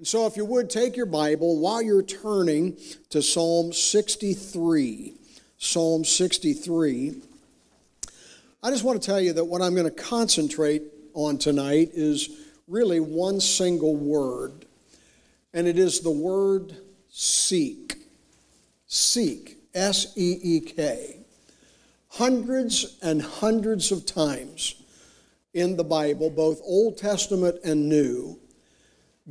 And so, if you would take your Bible while you're turning to Psalm 63, Psalm 63, I just want to tell you that what I'm going to concentrate on tonight is really one single word, and it is the word seek. Seek, S E E K. Hundreds and hundreds of times in the Bible, both Old Testament and New,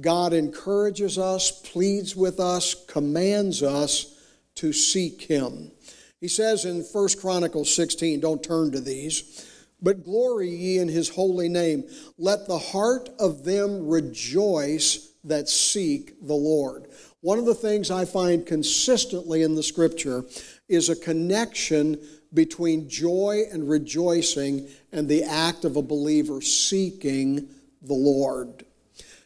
God encourages us, pleads with us, commands us to seek Him. He says in 1 Chronicles 16, don't turn to these, but glory ye in His holy name. Let the heart of them rejoice that seek the Lord. One of the things I find consistently in the scripture is a connection between joy and rejoicing and the act of a believer seeking the Lord.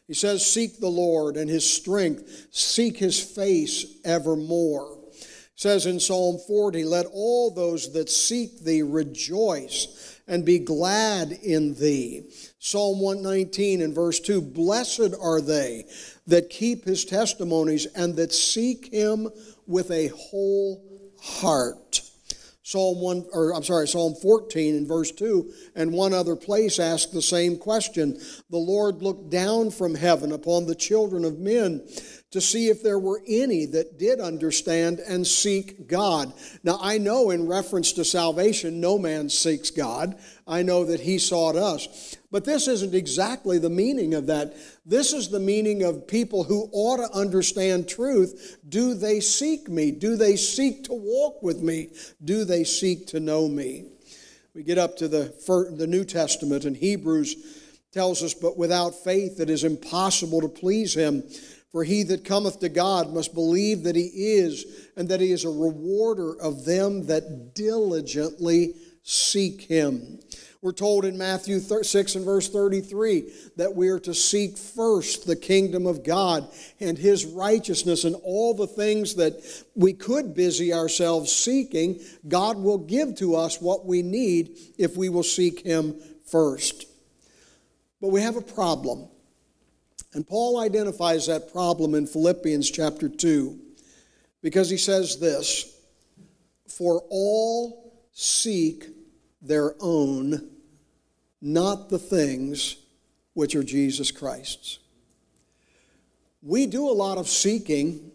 He says, Seek the Lord and his strength, seek his face evermore. He says in Psalm 40, Let all those that seek thee rejoice and be glad in thee. Psalm 119 and verse 2 Blessed are they that keep his testimonies and that seek him with a whole heart. Psalm 1 or I'm sorry, Psalm 14 in verse 2 and one other place ask the same question. The Lord looked down from heaven upon the children of men to see if there were any that did understand and seek God. Now, I know in reference to salvation, no man seeks God. I know that He sought us. But this isn't exactly the meaning of that. This is the meaning of people who ought to understand truth. Do they seek me? Do they seek to walk with me? Do they seek to know me? We get up to the, the New Testament, and Hebrews tells us, But without faith it is impossible to please Him. For he that cometh to God must believe that he is, and that he is a rewarder of them that diligently seek him. We're told in Matthew 6 and verse 33 that we are to seek first the kingdom of God and his righteousness and all the things that we could busy ourselves seeking, God will give to us what we need if we will seek him first. But we have a problem. And Paul identifies that problem in Philippians chapter 2 because he says this For all seek their own, not the things which are Jesus Christ's. We do a lot of seeking.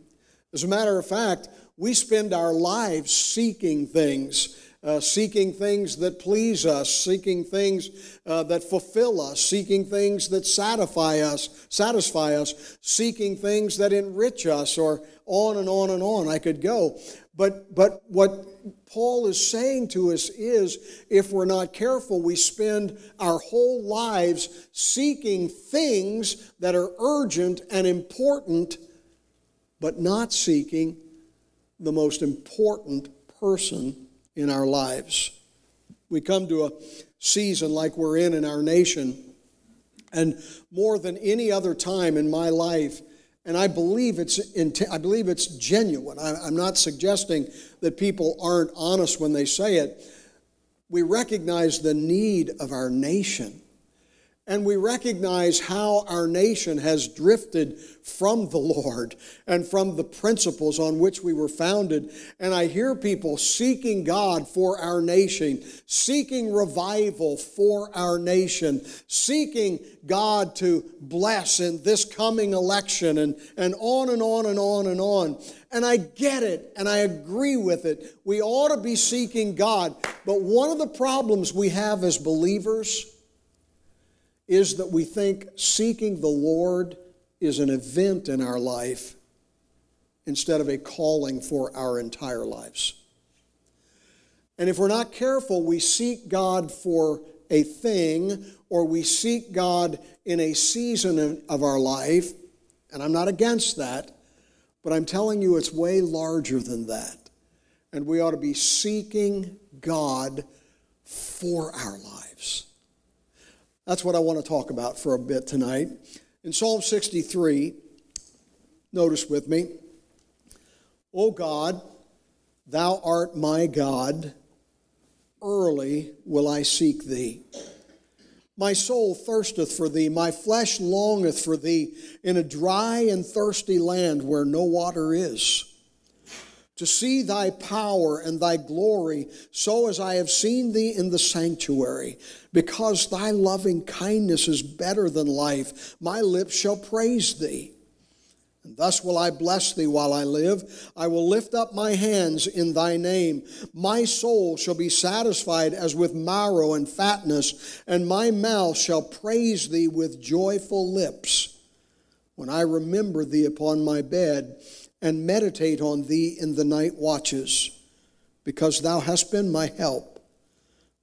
As a matter of fact, we spend our lives seeking things uh, seeking things that please us, seeking things uh, that fulfill us, seeking things that satisfy us, satisfy us, seeking things that enrich us, or on and on and on. I could go. But, but what Paul is saying to us is if we're not careful, we spend our whole lives seeking things that are urgent and important, but not seeking the most important person in our lives. We come to a season like we're in in our nation, and more than any other time in my life, and I believe it's I believe it's genuine. I'm not suggesting that people aren't honest when they say it. We recognize the need of our nation and we recognize how our nation has drifted from the Lord and from the principles on which we were founded. And I hear people seeking God for our nation, seeking revival for our nation, seeking God to bless in this coming election, and, and on and on and on and on. And I get it and I agree with it. We ought to be seeking God. But one of the problems we have as believers is that we think seeking the Lord is an event in our life instead of a calling for our entire lives. And if we're not careful, we seek God for a thing or we seek God in a season of our life, and I'm not against that, but I'm telling you it's way larger than that. And we ought to be seeking God for our lives. That's what I want to talk about for a bit tonight. In Psalm 63, notice with me, O God, thou art my God, early will I seek thee. My soul thirsteth for thee, my flesh longeth for thee in a dry and thirsty land where no water is. To see thy power and thy glory, so as I have seen thee in the sanctuary, because thy loving kindness is better than life, my lips shall praise thee. And thus will I bless thee while I live. I will lift up my hands in thy name. My soul shall be satisfied as with marrow and fatness, and my mouth shall praise thee with joyful lips. When I remember thee upon my bed and meditate on thee in the night watches, because thou hast been my help.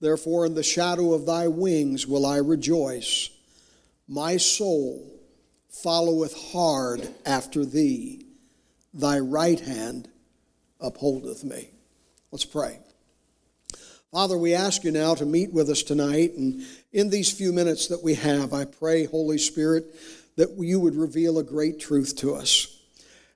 Therefore, in the shadow of thy wings will I rejoice. My soul followeth hard after thee. Thy right hand upholdeth me. Let's pray. Father, we ask you now to meet with us tonight. And in these few minutes that we have, I pray, Holy Spirit, that you would reveal a great truth to us.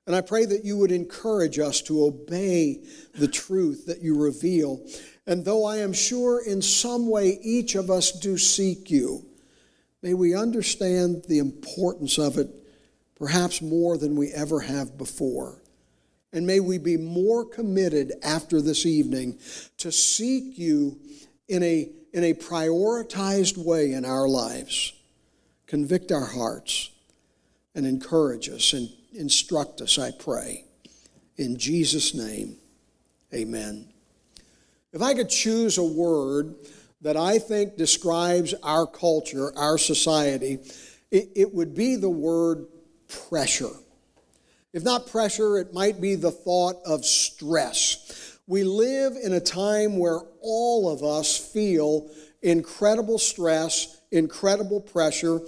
And I pray that you would encourage us to obey the truth that you reveal. And though I am sure in some way each of us do seek you, May we understand the importance of it perhaps more than we ever have before. And may we be more committed after this evening to seek you in a, in a prioritized way in our lives. Convict our hearts and encourage us and instruct us, I pray. In Jesus' name, amen. If I could choose a word that I think describes our culture, our society, it, it would be the word pressure. If not pressure, it might be the thought of stress. We live in a time where all of us feel incredible stress, incredible pressure.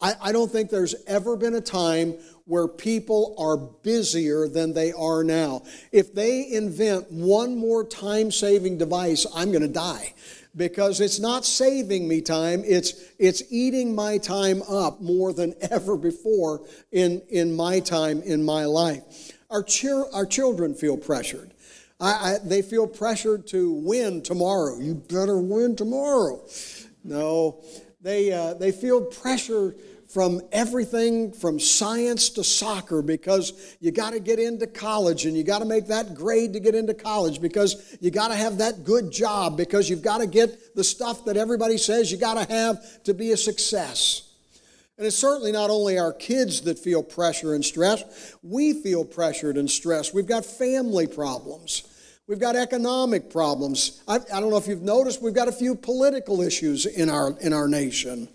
I, I, don't think there's ever been a time where people are busier than they are now. If they invent one more time saving device, I'm going to die because it's not saving me time, it's, it's eating my time up more than ever before in, in my time in my life. Our, cheer, our children feel pressured. I, I, they feel pressured to win tomorrow. You better win tomorrow. No, they, uh, they feel pressure from everything from science to soccer because you got to get into college and you got to make that grade to get into college because you got to have that good job because you've got to get the stuff that everybody says you got to have to be a success. And it's certainly not only our kids that feel pressure and stress, we feel pressured and stressed. We've got family problems. We've got economic problems. I, I, don't know if you've noticed, we've got a few political issues in our, in our nation.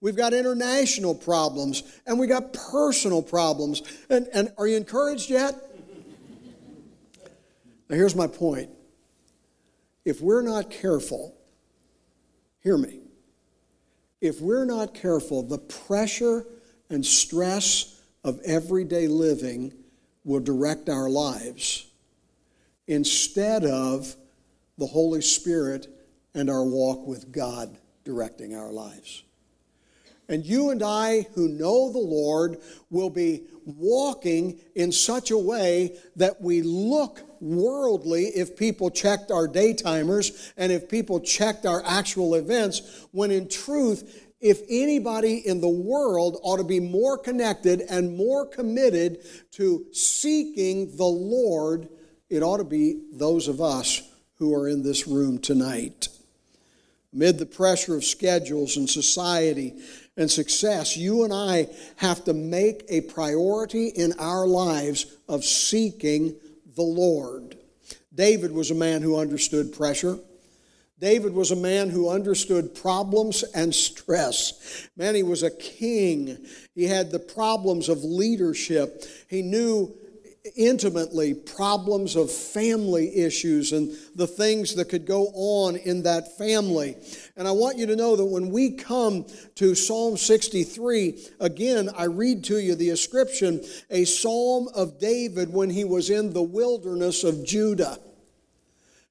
We've got international problems, and we got personal problems. And, and are you encouraged yet? Now, here's my point. If we're not careful, hear me. If we're not careful, the pressure and stress of everyday living will direct our lives instead of the Holy Spirit and our walk with God directing our lives. And you and I, who know the Lord, will be walking in such a way that we look worldly if people checked our daytimers and if people checked our actual events, when in truth, if anybody in the world ought to be more connected and more committed to seeking the Lord, it ought to be those of us who are in this room tonight. Amid the pressure of schedules and society and success, you and I have to make a priority in our lives of seeking the Lord. David was a man who understood pressure. David was a man who understood problems and stress. Man, he was a king. He had the problems of leadership. He knew intimately problems of family issues and the things that could go on in that family. And I want you to know that when we come to Psalm 63, again, I read to you the inscription, a psalm of David when he was in the wilderness of Judah.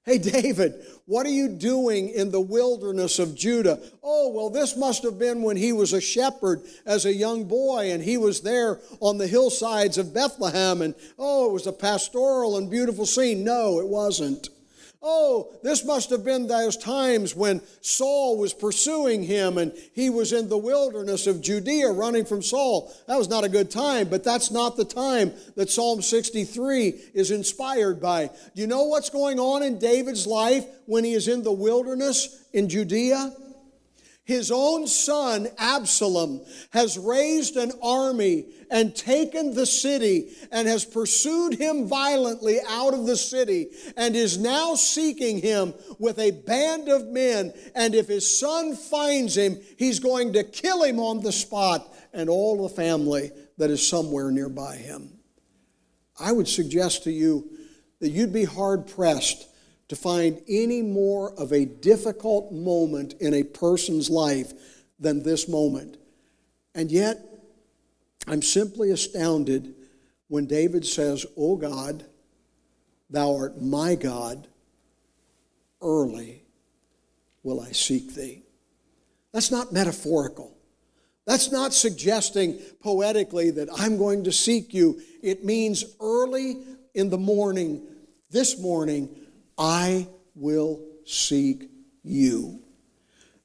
Hey, David, what are you doing in the wilderness of Judah? Oh, well, this must have been when he was a shepherd as a young boy and he was there on the hillsides of Bethlehem and, oh, it was a pastoral and beautiful scene. No, it wasn't. Oh, this must have been those times when Saul was pursuing him and he was in the wilderness of Judea running from Saul. That was not a good time, but that's not the time that Psalm 63 is inspired by. Do you know what's going on in David's life when he is in the wilderness in Judea? His own son Absalom has raised an army and taken the city and has pursued him violently out of the city and is now seeking him with a band of men. And if his son finds him, he's going to kill him on the spot and all the family that is somewhere nearby him. I would suggest to you that you'd be hard pressed to find any more of a difficult moment in a person's life than this moment. And yet, I'm simply astounded when David says, O God, thou art my God, early will I seek thee. That's not metaphorical. That's not suggesting poetically that I'm going to seek you. It means early in the morning, this morning, I will seek you.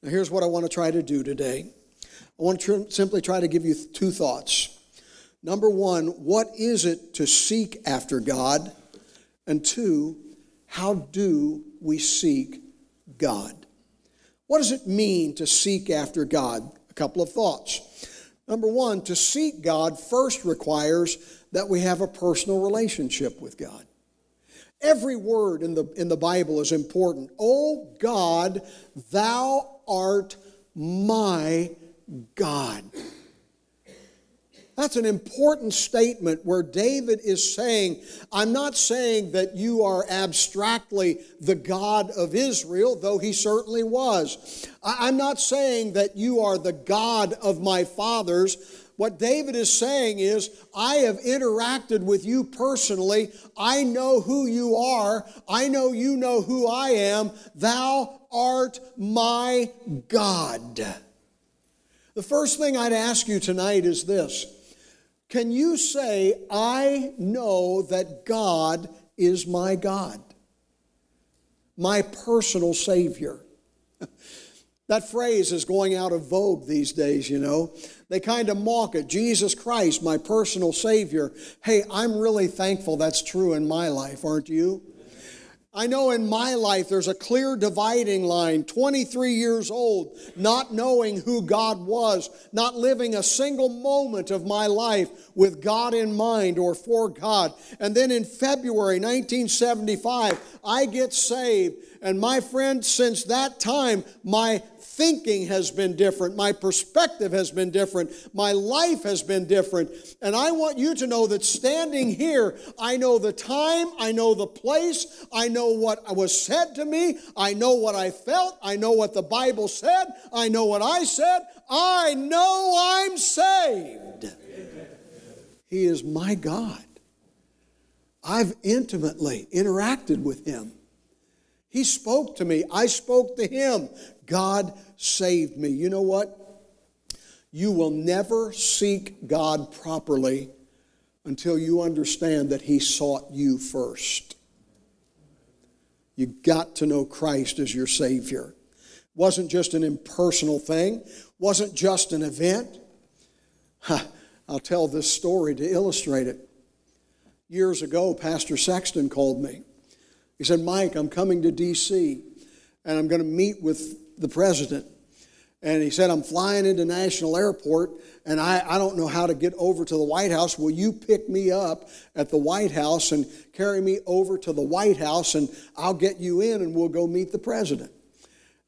Now, here's what I want to try to do today I want to simply try to give you two thoughts. Number one, what is it to seek after God? And two, how do we seek God? What does it mean to seek after God? A couple of thoughts. Number one, to seek God first requires that we have a personal relationship with God. Every word in the, in the Bible is important. Oh God, thou art my God. That's an important statement where David is saying, I'm not saying that you are abstractly the God of Israel, though he certainly was. I'm not saying that you are the God of my fathers, what David is saying is, I have interacted with you personally. I know who you are. I know you know who I am. Thou art my God. The first thing I'd ask you tonight is this Can you say, I know that God is my God, my personal Savior? That phrase is going out of vogue these days, you know. They kind of mock it. Jesus Christ, my personal Savior. Hey, I'm really thankful that's true in my life, aren't you? I know in my life there's a clear dividing line. 23 years old, not knowing who God was, not living a single moment of my life with God in mind or for God. And then in February 1975, I get saved. And my friend, since that time, my thinking has been different. My perspective has been different. My life has been different. And I want you to know that standing here, I know the time, I know the place, I know what was said to me, I know what I felt, I know what the Bible said, I know what I said. I know I'm saved. He is my God. I've intimately interacted with him. He spoke to me. I spoke to him. God saved me. You know what? You will never seek God properly until you understand that He sought you first. You got to know Christ as your Savior. It wasn't just an impersonal thing, wasn't just an event. I'll tell this story to illustrate it. Years ago, Pastor Sexton called me. He said, Mike, I'm coming to D.C. and I'm going to meet with the president. And he said, I'm flying into National Airport and I, I don't know how to get over to the White House. Will you pick me up at the White House and carry me over to the White House and I'll get you in and we'll go meet the president?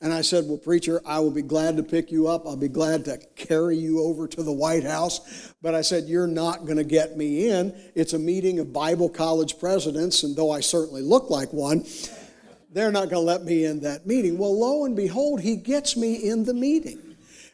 And I said, Well, preacher, I will be glad to pick you up. I'll be glad to carry you over to the White House. But I said, You're not going to get me in. It's a meeting of Bible college presidents, and though I certainly look like one, they're not going to let me in that meeting. Well, lo and behold, he gets me in the meeting.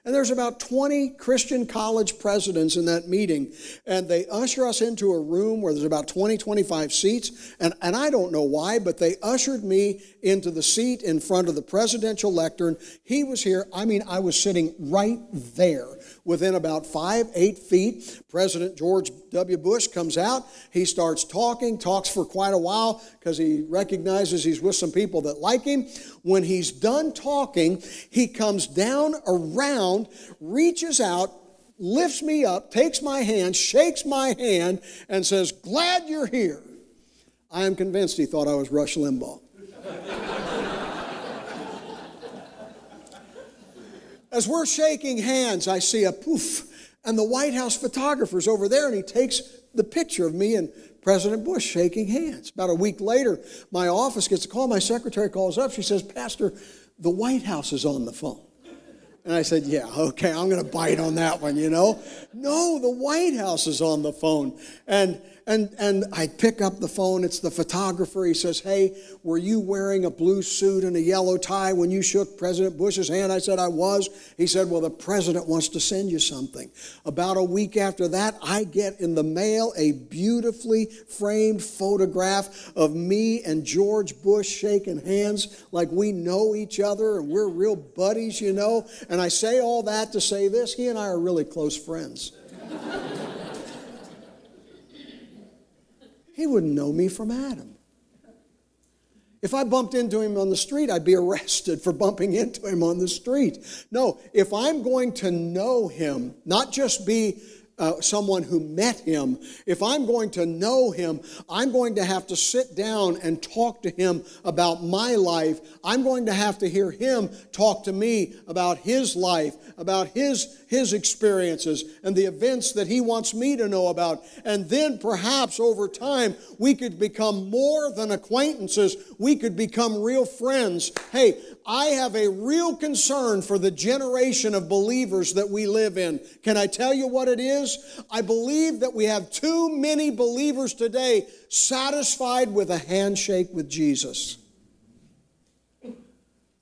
And there's about 20 Christian college presidents in that meeting. And they usher us into a room where there's about 20, 25 seats. And, and I don't know why, but they ushered me into the seat in front of the presidential lectern. He was here. I mean, I was sitting right there within about five, eight feet. President George W. Bush comes out. He starts talking, talks for quite a while because he recognizes he's with some people that like him. When he's done talking, he comes down around, reaches out, lifts me up, takes my hand, shakes my hand, and says, Glad you're here. I am convinced he thought I was Rush Limbaugh. As we're shaking hands, I see a poof, and the White House photographer's over there, and he takes the picture of me and President Bush shaking hands. About a week later, my office gets a call. My secretary calls up. She says, Pastor, the White House is on the phone. And I said, Yeah, okay, I'm going to bite on that one, you know. No, the White House is on the phone. And and, and I pick up the phone. It's the photographer. He says, Hey, were you wearing a blue suit and a yellow tie when you shook President Bush's hand? I said, I was. He said, Well, the president wants to send you something. About a week after that, I get in the mail a beautifully framed photograph of me and George Bush shaking hands like we know each other and we're real buddies, you know. And I say all that to say this he and I are really close friends. He wouldn't know me from Adam. If I bumped into him on the street, I'd be arrested for bumping into him on the street. No, if I'm going to know him, not just be uh, someone who met him, if I'm going to know him, I'm going to have to sit down and talk to him about my life. I'm going to have to hear him talk to me about his life, about his, his experiences, and the events that he wants me to know about. And then perhaps over time, we could become more than acquaintances. We could become real friends. Hey, I have a real concern for the generation of believers that we live in. Can I tell you what it is? I believe that we have too many believers today satisfied with a handshake with Jesus.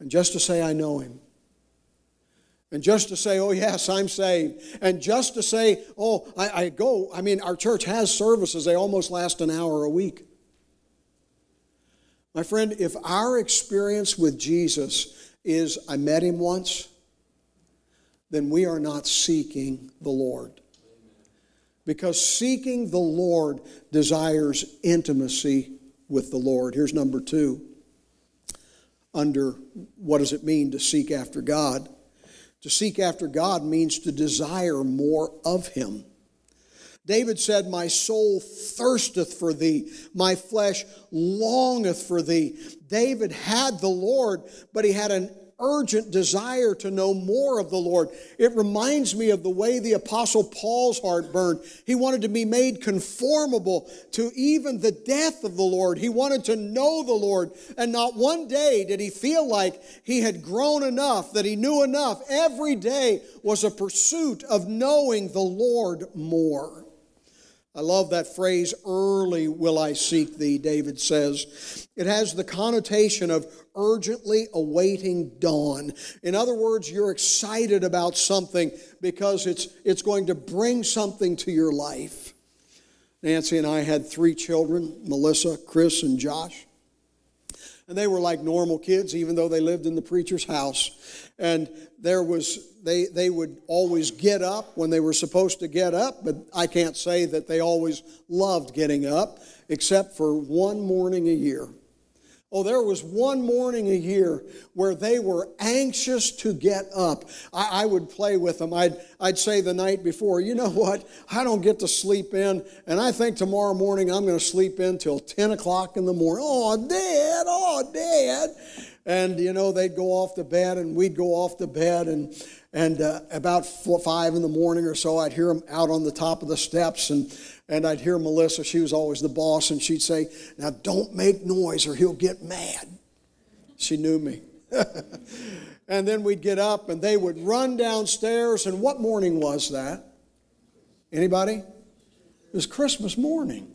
And just to say, I know him. And just to say, oh, yes, I'm saved. And just to say, oh, I, I go. I mean, our church has services, they almost last an hour a week. My friend, if our experience with Jesus is I met him once, then we are not seeking the Lord. Because seeking the Lord desires intimacy with the Lord. Here's number two under what does it mean to seek after God? To seek after God means to desire more of Him. David said, My soul thirsteth for thee, my flesh longeth for thee. David had the Lord, but he had an urgent desire to know more of the Lord. It reminds me of the way the Apostle Paul's heart burned. He wanted to be made conformable to even the death of the Lord. He wanted to know the Lord. And not one day did he feel like he had grown enough, that he knew enough. Every day was a pursuit of knowing the Lord more. I love that phrase, early will I seek thee, David says. It has the connotation of urgently awaiting dawn. In other words, you're excited about something because it's, it's going to bring something to your life. Nancy and I had three children Melissa, Chris, and Josh. And they were like normal kids, even though they lived in the preacher's house. And there was, they, they would always get up when they were supposed to get up, but I can't say that they always loved getting up, except for one morning a year. Oh, there was one morning a year where they were anxious to get up. I, I, would play with them. I'd, I'd say the night before, you know what? I don't get to sleep in, and I think tomorrow morning I'm going to sleep in till 10 o'clock in the morning. Oh, Dad, oh, Dad. And, you know, they'd go off to bed, and we'd go off to bed, and, and uh, about four, five in the morning or so, I'd hear them out on the top of the steps, and and I'd hear Melissa, she was always the boss, and she'd say, Now don't make noise or he'll get mad. She knew me. and then we'd get up and they would run downstairs. And what morning was that? Anybody? It was Christmas morning.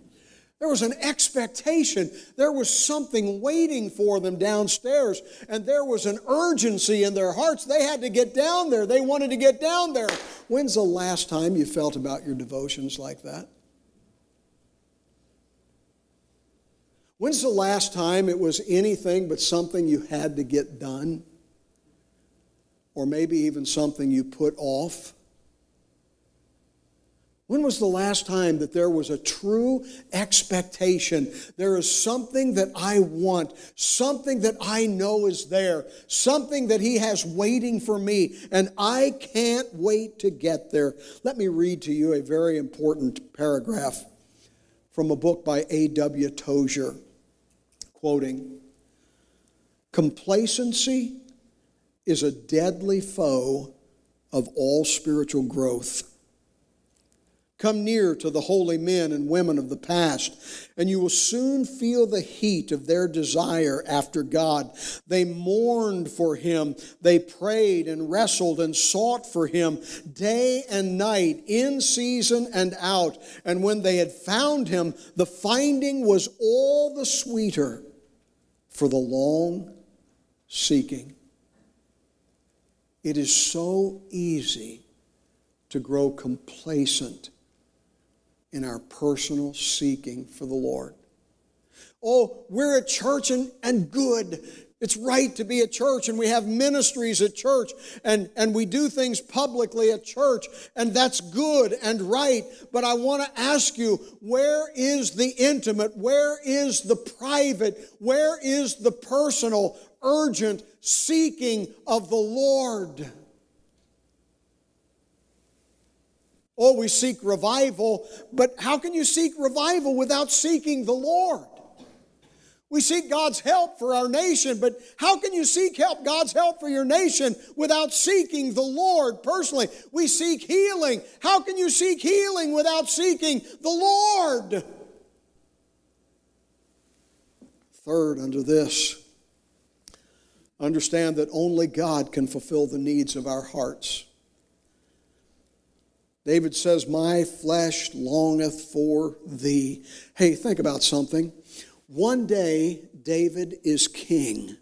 There was an expectation. There was something waiting for them downstairs, and there was an urgency in their hearts. They had to get down there. They wanted to get down there. When's the last time you felt about your devotions like that? When's the last time it was anything but something you had to get done? Or maybe even something you put off? When was the last time that there was a true expectation? There is something that I want, something that I know is there, something that He has waiting for me, and I can't wait to get there. Let me read to you a very important paragraph from a book by A.W. Tozer, quoting Complacency is a deadly foe of all spiritual growth. Come near to the holy men and women of the past, and you will soon feel the heat of their desire after God. They mourned for him, they prayed and wrestled and sought for him day and night, in season and out. And when they had found him, the finding was all the sweeter for the long seeking. It is so easy to grow complacent in our personal seeking for the Lord. Oh, we're a church and, and good. It's right to be a church, and we have ministries at church, and, and we do things publicly at church, and that's good and right. But I want to ask you where is the intimate? Where is the private? Where is the personal, urgent seeking of the Lord? Oh, we seek revival, but how can you seek revival without seeking the Lord? We seek God's help for our nation, but how can you seek help, God's help for your nation without seeking the Lord personally? We seek healing. How can you seek healing without seeking the Lord? Third, under this, understand that only God can fulfill the needs of our hearts. David says, My flesh longeth for thee. Hey, think about something. One day, David is king.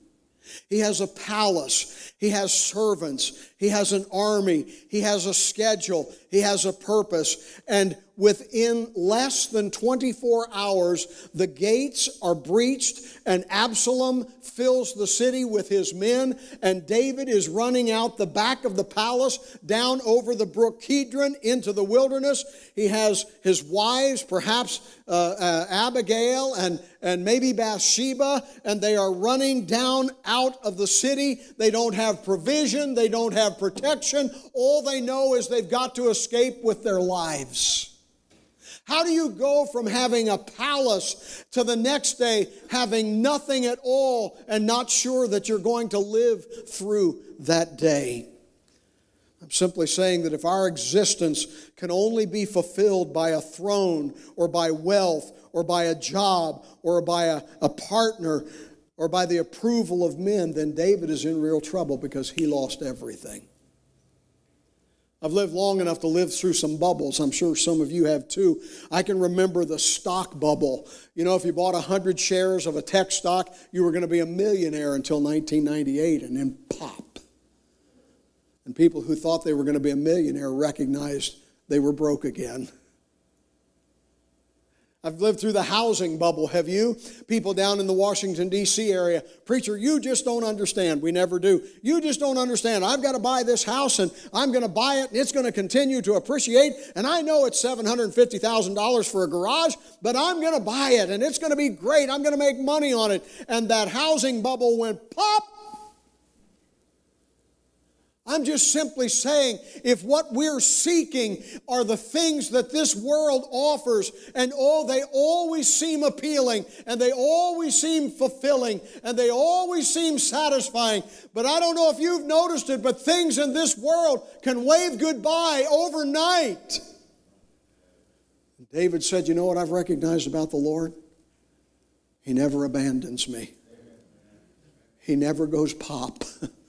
He has a palace. He has servants. He has an army. He has a schedule. He has a purpose. And within less than 24 hours, the gates are breached, and Absalom fills the city with his men, and David is running out the back of the palace down over the brook Kidron into the wilderness. He has his wives, perhaps uh, uh, Abigail and, and maybe Bathsheba, and they are running down out of the city. They don't have provision, they don't have protection. All they know is they've got to escape with their lives. How do you go from having a palace to the next day having nothing at all and not sure that you're going to live through that day? I'm simply saying that if our existence can only be fulfilled by a throne or by wealth or by a job or by a, a partner or by the approval of men, then David is in real trouble because he lost everything. I've lived long enough to live through some bubbles. I'm sure some of you have too. I can remember the stock bubble. You know, if you bought 100 shares of a tech stock, you were going to be a millionaire until 1998 and then pop. And people who thought they were going to be a millionaire recognized they were broke again. I've lived through the housing bubble, have you? People down in the Washington, D.C. area. Preacher, you just don't understand. We never do. You just don't understand. I've got to buy this house and I'm going to buy it and it's going to continue to appreciate. And I know it's $750,000 for a garage, but I'm going to buy it and it's going to be great. I'm going to make money on it. And that housing bubble went pop I'm just simply saying if what we're seeking are the things that this world offers, and oh, they always seem appealing, and they always seem fulfilling, and they always seem satisfying. But I don't know if you've noticed it, but things in this world can wave goodbye overnight. David said, You know what I've recognized about the Lord? He never abandons me. he never goes pop.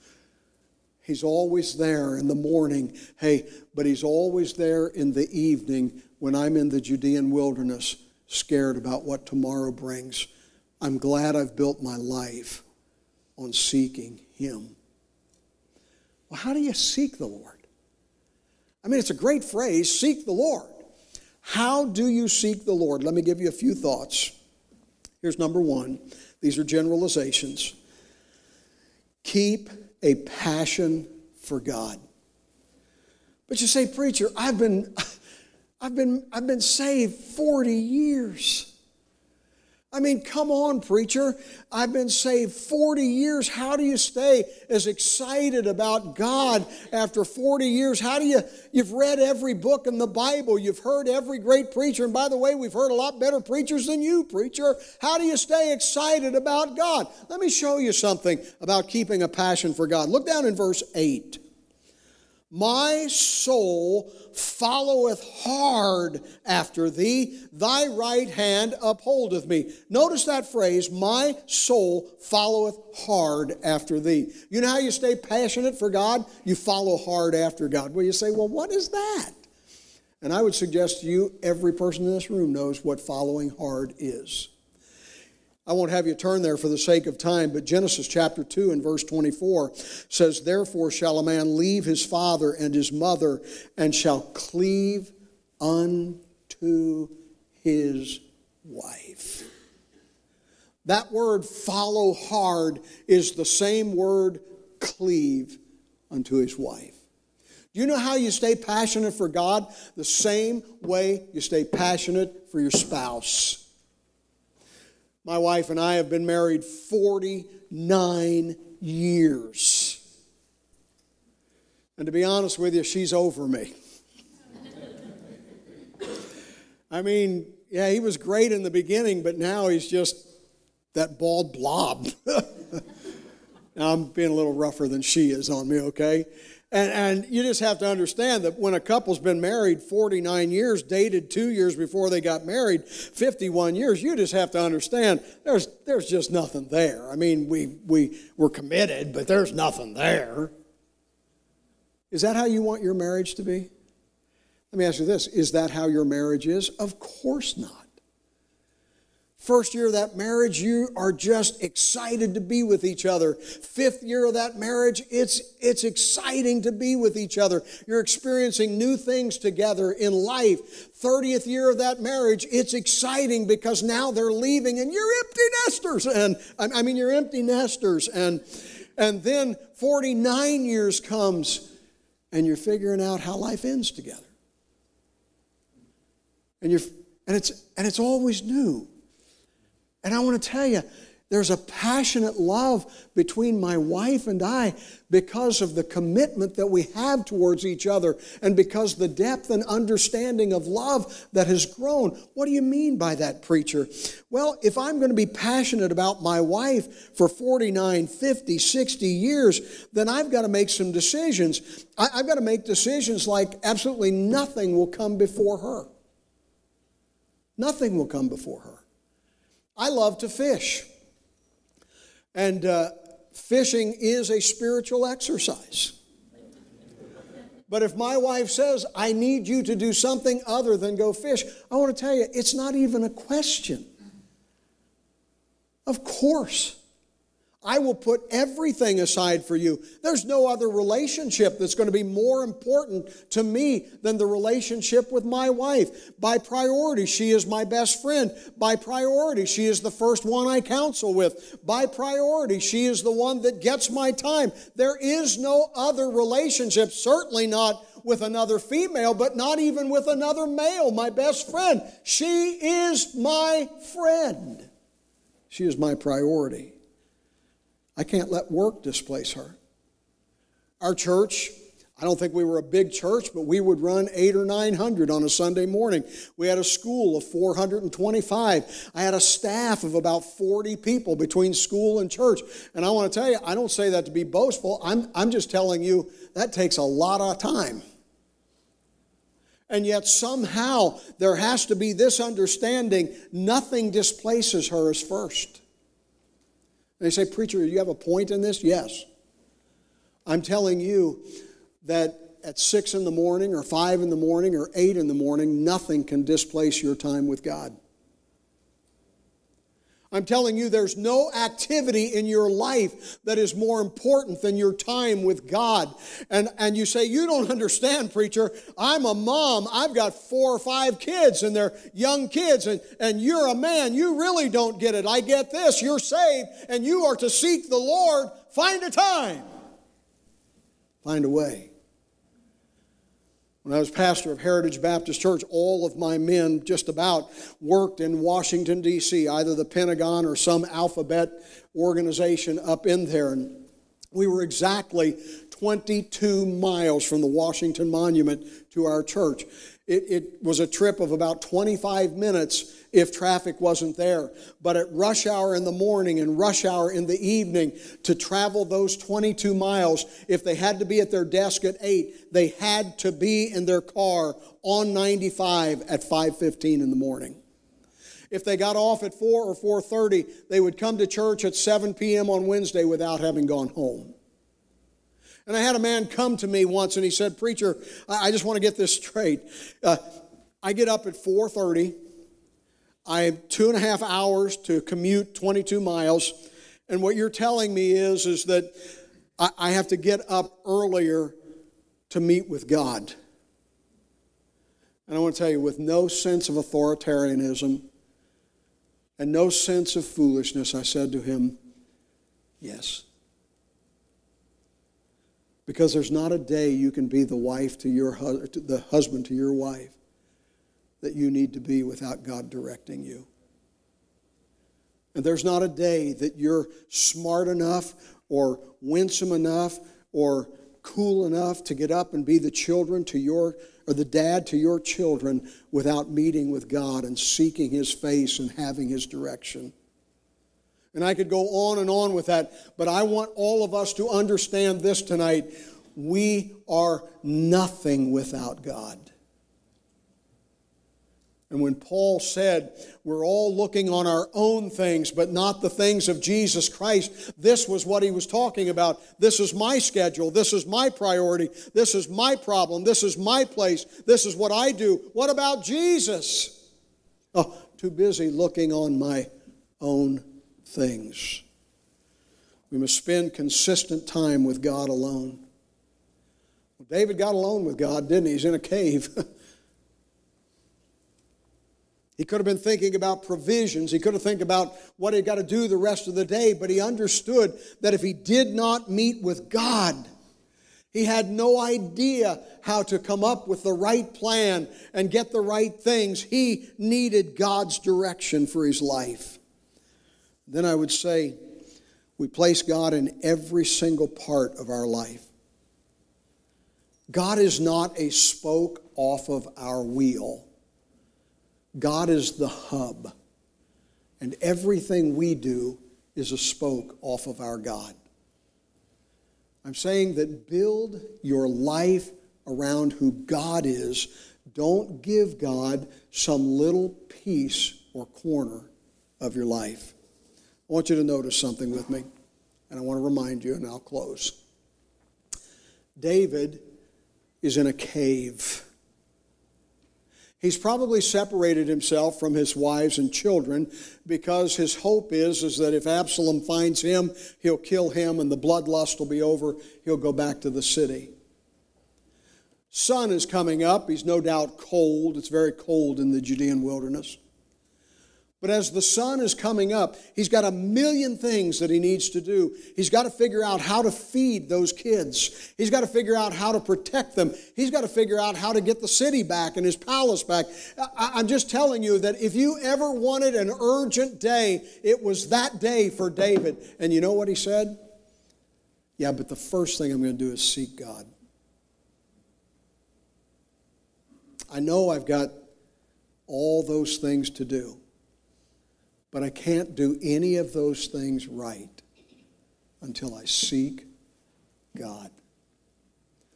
he's always there in the morning. Hey, but he's always there in the evening when I'm in the Judean wilderness, scared about what tomorrow brings. I'm glad I've built my life on seeking him. Well, how do you seek the Lord? I mean, it's a great phrase seek the Lord. How do you seek the Lord? Let me give you a few thoughts. Here's number one these are generalizations. Keep a passion for God. But you say, preacher, I've been, I've been, I've been saved 40 years. I mean, come on, preacher. I've been saved 40 years. How do you stay as excited about God after 40 years? How do you, you've read every book in the Bible, you've heard every great preacher, and by the way, we've heard a lot better preachers than you, preacher. How do you stay excited about God? Let me show you something about keeping a passion for God. Look down in verse 8. My soul followeth hard after thee, thy right hand upholdeth me. Notice that phrase, my soul followeth hard after thee. You know how you stay passionate for God? You follow hard after God. Well, you say, well, what is that? And I would suggest to you, every person in this room knows what following hard is. I won't have you turn there for the sake of time, but Genesis chapter 2 and verse 24 says, Therefore shall a man leave his father and his mother and shall cleave unto his wife. That word follow hard is the same word cleave unto his wife. Do you know how you stay passionate for God? The same way you stay passionate for your spouse. My wife and I have been married 49 years. And to be honest with you, she's over me. I mean, yeah, he was great in the beginning, but now he's just that bald blob. now, I'm being a little rougher than she is on me, okay? And, and you just have to understand that when a couple's been married 49 years, dated two years before they got married, 51 years, you just have to understand there's, there's just nothing there. I mean, we, we were committed, but there's nothing there. Is that how you want your marriage to be? Let me ask you this Is that how your marriage is? Of course not. First year of that marriage, you are just excited to be with each other. Fifth year of that marriage, it's, it's exciting to be with each other. You're experiencing new things together in life. 30th year of that marriage, it's exciting because now they're leaving and you're empty nesters. And I mean, you're empty nesters. And, and then 49 years comes and you're figuring out how life ends together. And, you're, and, it's, and it's always new. And I want to tell you, there's a passionate love between my wife and I because of the commitment that we have towards each other and because the depth and understanding of love that has grown. What do you mean by that, preacher? Well, if I'm going to be passionate about my wife for 49, 50, 60 years, then I've got to make some decisions. I've got to make decisions like absolutely nothing will come before her. Nothing will come before her. I love to fish. And uh, fishing is a spiritual exercise. But if my wife says, I need you to do something other than go fish, I want to tell you, it's not even a question. Of course. I will put everything aside for you. There's no other relationship that's going to be more important to me than the relationship with my wife. By priority, she is my best friend. By priority, she is the first one I counsel with. By priority, she is the one that gets my time. There is no other relationship, certainly not with another female, but not even with another male, my best friend. She is my friend. She is my priority. I can't let work displace her. Our church, I don't think we were a big church, but we would run eight or 900 on a Sunday morning. We had a school of 425. I had a staff of about 40 people between school and church. And I want to tell you, I don't say that to be boastful. I'm, I'm just telling you that takes a lot of time. And yet, somehow, there has to be this understanding nothing displaces her as first. They say, Preacher, you have a point in this? Yes. I'm telling you that at six in the morning, or five in the morning, or eight in the morning, nothing can displace your time with God. I'm telling you, there's no activity in your life that is more important than your time with God. And, and you say, You don't understand, preacher. I'm a mom. I've got four or five kids, and they're young kids, and, and you're a man. You really don't get it. I get this. You're saved, and you are to seek the Lord. Find a time, find a way. When I was pastor of Heritage Baptist Church, all of my men just about worked in Washington, D.C., either the Pentagon or some alphabet organization up in there. And we were exactly 22 miles from the Washington Monument to our church. It, it, was a trip of about 25 minutes if traffic wasn't there. But at rush hour in the morning and rush hour in the evening, to travel those 22 miles, if they had to be at their desk at 8, they had to be in their car on 95 at 5:15 in the morning. If they got off at 4 or 4:30, they would come to church at 7 p.m. on Wednesday without having gone home. And I had a man come to me once and he said, Preacher, I just want to get this straight. Uh, I get up at 4:30. I have two and a half hours to commute 22 miles. And what you're telling me is, is that I, I have to get up earlier to meet with God. And I want to tell you, with no sense of authoritarianism and no sense of foolishness, I said to him, Yes. Because there's not a day you can be the wife to your the husband to your wife that you need to be without God directing you. And there's not a day that you're smart enough or winsome enough or cool enough to get up and be the children to your or the dad to your children without meeting with God and seeking his face and having his direction. And I could go on and on with that, but I want all of us to understand this tonight. We are nothing without God. And when Paul said, We're all looking on our own things, but not the things of Jesus Christ, this was what he was talking about. This is my schedule. This is my priority. This is my problem. This is my place. This is what I do. What about Jesus? Oh, too busy looking on my own things. We must spend consistent time with God alone. David got alone with God, didn't he? He's in a cave. he could have been thinking about provisions. He could have think about what he got to do the rest of the day, but he understood that if he did not meet with God, he had no idea how to come up with the right plan and get the right things. He needed God's direction for his life. Then I would say we place God in every single part of our life. God is not a spoke off of our wheel. God is the hub. And everything we do is a spoke off of our God. I'm saying that build your life around who God is. Don't give God some little piece or corner of your life. I want you to notice something with me, and I want to remind you, and I'll close. David is in a cave. He's probably separated himself from his wives and children because his hope is, is that if Absalom finds him, he'll kill him and the bloodlust will be over. He'll go back to the city. Sun is coming up. He's no doubt cold. It's very cold in the Judean wilderness. But as the sun is coming up, he's got a million things that he needs to do. He's got to figure out how to feed those kids. He's got to figure out how to protect them. He's got to figure out how to get the city back and his palace back. I'm just telling you that if you ever wanted an urgent day, it was that day for David. And you know what he said? Yeah, but the first thing I'm going to do is seek God. I know I've got all those things to do. But I can't do any of those things right until I seek God.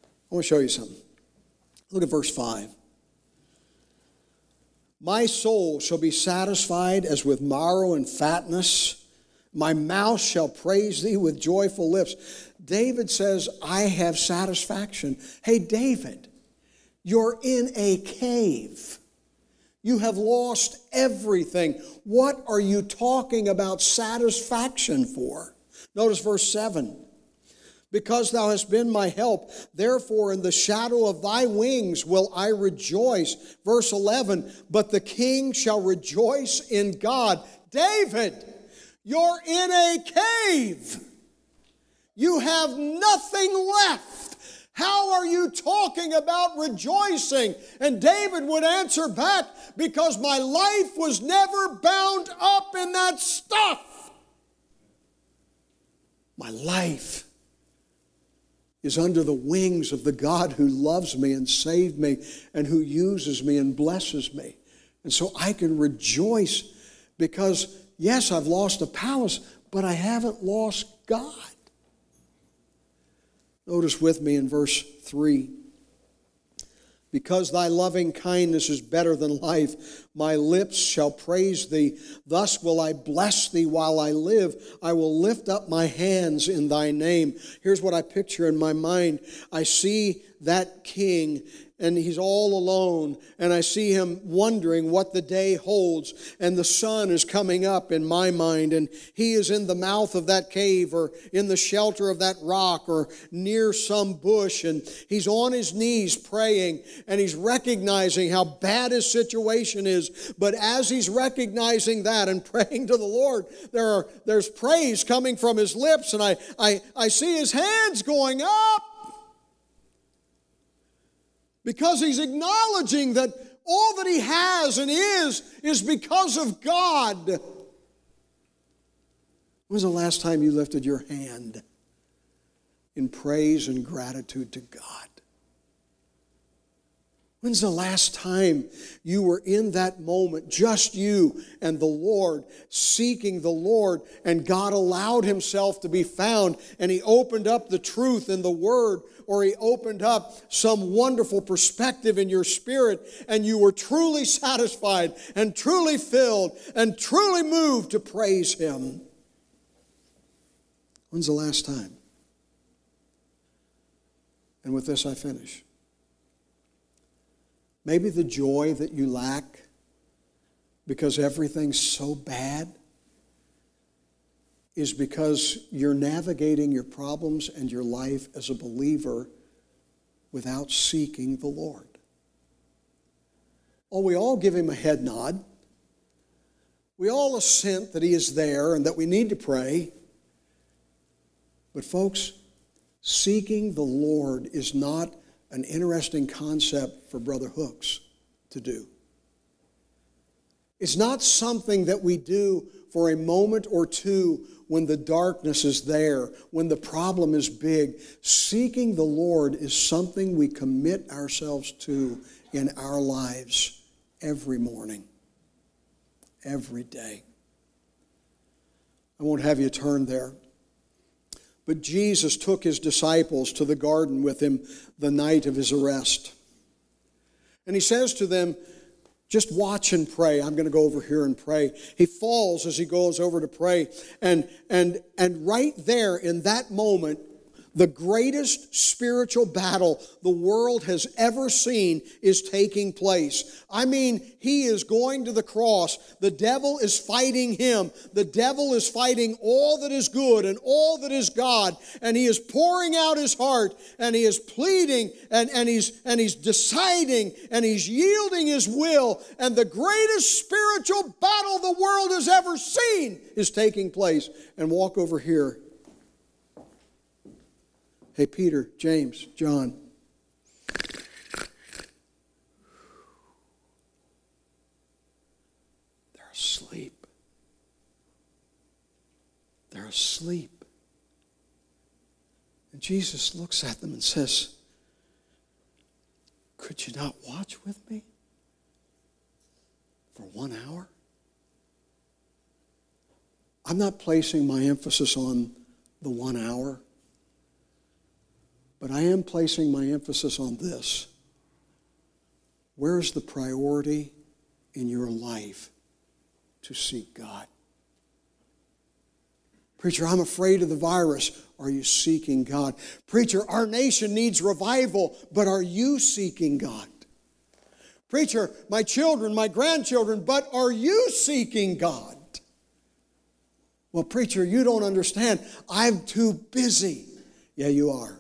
I want to show you something. Look at verse 5. My soul shall be satisfied as with marrow and fatness My mouth shall praise thee with joyful lips. David says, I have satisfaction. Hey, David, you're in a cave. You have lost everything. What are you talking about satisfaction for? Notice verse 7 because thou hast been my help. Therefore, in the shadow of thy wings will I rejoice. Verse 11, but the king shall rejoice in God. David, you're in a cave. You have nothing left. How are you talking about rejoicing? And David would answer back, because my life was never bound up in that stuff. My life is under the wings of the God who loves me and saved me and who uses me and blesses me. And so I can rejoice because, yes, I've lost a palace, but I haven't lost God. Notice with me in verse 3 because thy loving kindness is better than life, my lips shall praise thee. Thus will I bless thee while I live. I will lift up my hands in thy name. Here's what I picture in my mind I see that king and he's all alone. And I see him wondering what the day holds. And the sun is coming up in my mind. And he is in the mouth of that cave or in the shelter of that rock or near some bush. And he's on his knees praying and he's recognizing how bad his situation is. But as he's recognizing that and praying to the Lord, there are, there's praise coming from his lips. And I, I, I see his hands going up because he's acknowledging that all that he has and is is because of God. When was the last time you lifted your hand in praise and gratitude to God? When's the last time you were in that moment, just you and the Lord, seeking the Lord, and God allowed Himself to be found, and He opened up the truth in the Word, or He opened up some wonderful perspective in your spirit, and you were truly satisfied, and truly filled, and truly moved to praise Him? When's the last time? And with this, I finish. Maybe the joy that you lack because everything's so bad is because you're navigating your problems and your life as a believer without seeking the Lord. Oh, we all give him a head nod. We all assent that he is there and that we need to pray. But, folks, seeking the Lord is not an interesting concept for Brother Hooks to do. It's not something that we do for a moment or two when the darkness is there, when the problem is big. Seeking the Lord is something we commit ourselves to in our lives every morning, every day. I won't have you turn there. But Jesus took his disciples to the garden with him the night of his arrest. And he says to them, just watch and pray. I'm going to go over here and pray. He falls as he goes over to pray. And, and, and right there in that moment, the greatest spiritual battle the world has ever seen is taking place. I mean, he is going to the cross. The devil is fighting him. The devil is fighting all that is good and all that is God. And he is pouring out his heart and he is pleading and, and, he's, and he's deciding and he's yielding his will. And the greatest spiritual battle the world has ever seen is taking place. And walk over here Hey, Peter, James, John. They're asleep. They're asleep. And Jesus looks at them and says, Could you not watch with me for one hour? I'm not placing my emphasis on the one hour. But I am placing my emphasis on this. Where's the priority in your life to seek God? Preacher, I'm afraid of the virus. Are you seeking God? Preacher, our nation needs revival, but are you seeking God? Preacher, my children, my grandchildren, but are you seeking God? Well, preacher, you don't understand. I'm too busy. Yeah, you are.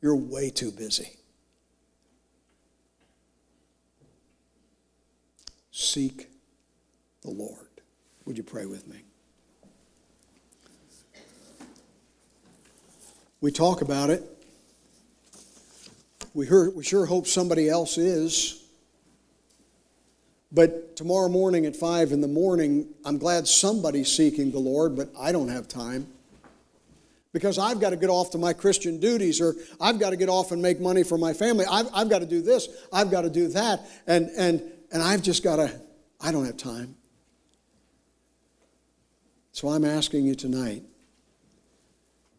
You're way too busy. Seek the Lord. Would you pray with me? We talk about it. We, heard, we sure hope somebody else is. But tomorrow morning at 5 in the morning, I'm glad somebody's seeking the Lord, but I don't have time. Because I've got to get off to my Christian duties, or I've got to get off and make money for my family. I've, I've got to do this, I've got to do that. And, and, and I've just got to, I don't have time. So I'm asking you tonight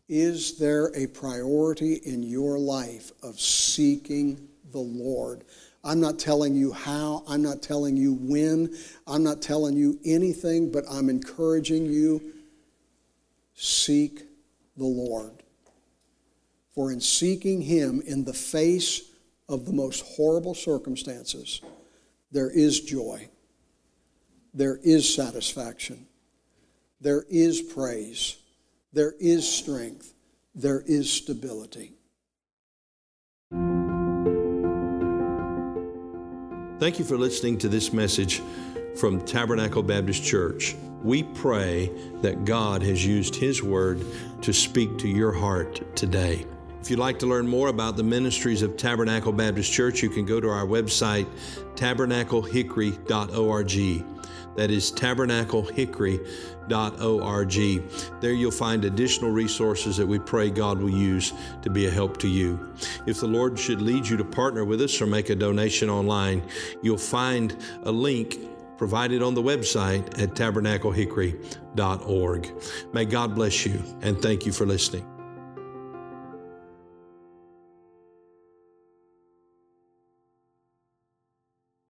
is there a priority in your life of seeking the Lord? I'm not telling you how, I'm not telling you when, I'm not telling you anything, but I'm encouraging you seek the Lord. For in seeking Him in the face of the most horrible circumstances, there is joy, there is satisfaction, there is praise, there is strength, there is stability. Thank you for listening to this message from Tabernacle Baptist Church. We pray that God has used His Word to speak to your heart today. If you'd like to learn more about the ministries of Tabernacle Baptist Church, you can go to our website, tabernaclehickory.org. That is tabernaclehickory.org. There you'll find additional resources that we pray God will use to be a help to you. If the Lord should lead you to partner with us or make a donation online, you'll find a link provided on the website at tabernaclehickory.org. May God bless you and thank you for listening.